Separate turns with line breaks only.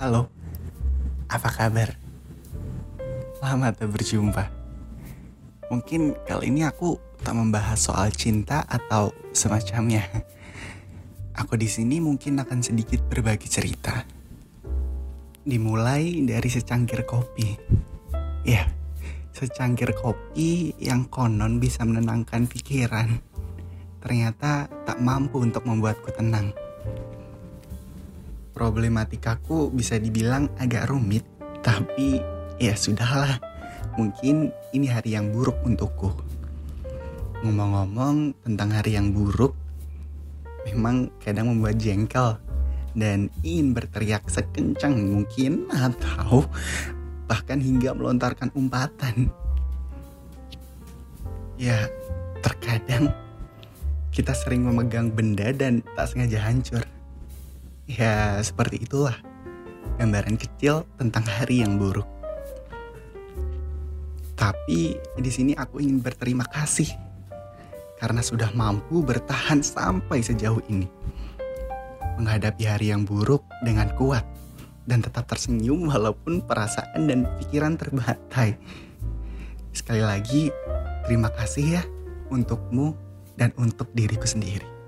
Halo, apa kabar? Lama tak berjumpa. Mungkin kali ini aku tak membahas soal cinta atau semacamnya. Aku di sini mungkin akan sedikit berbagi cerita. Dimulai dari secangkir kopi. Ya, secangkir kopi yang konon bisa menenangkan pikiran. Ternyata tak mampu untuk membuatku tenang problematikaku bisa dibilang agak rumit, tapi ya sudahlah. Mungkin ini hari yang buruk untukku. Ngomong-ngomong tentang hari yang buruk, memang kadang membuat jengkel dan ingin berteriak sekencang mungkin atau bahkan hingga melontarkan umpatan. Ya, terkadang kita sering memegang benda dan tak sengaja hancur. Ya, seperti itulah gambaran kecil tentang hari yang buruk. Tapi di sini aku ingin berterima kasih karena sudah mampu bertahan sampai sejauh ini. Menghadapi hari yang buruk dengan kuat dan tetap tersenyum walaupun perasaan dan pikiran terbatai. Sekali lagi, terima kasih ya untukmu dan untuk diriku sendiri.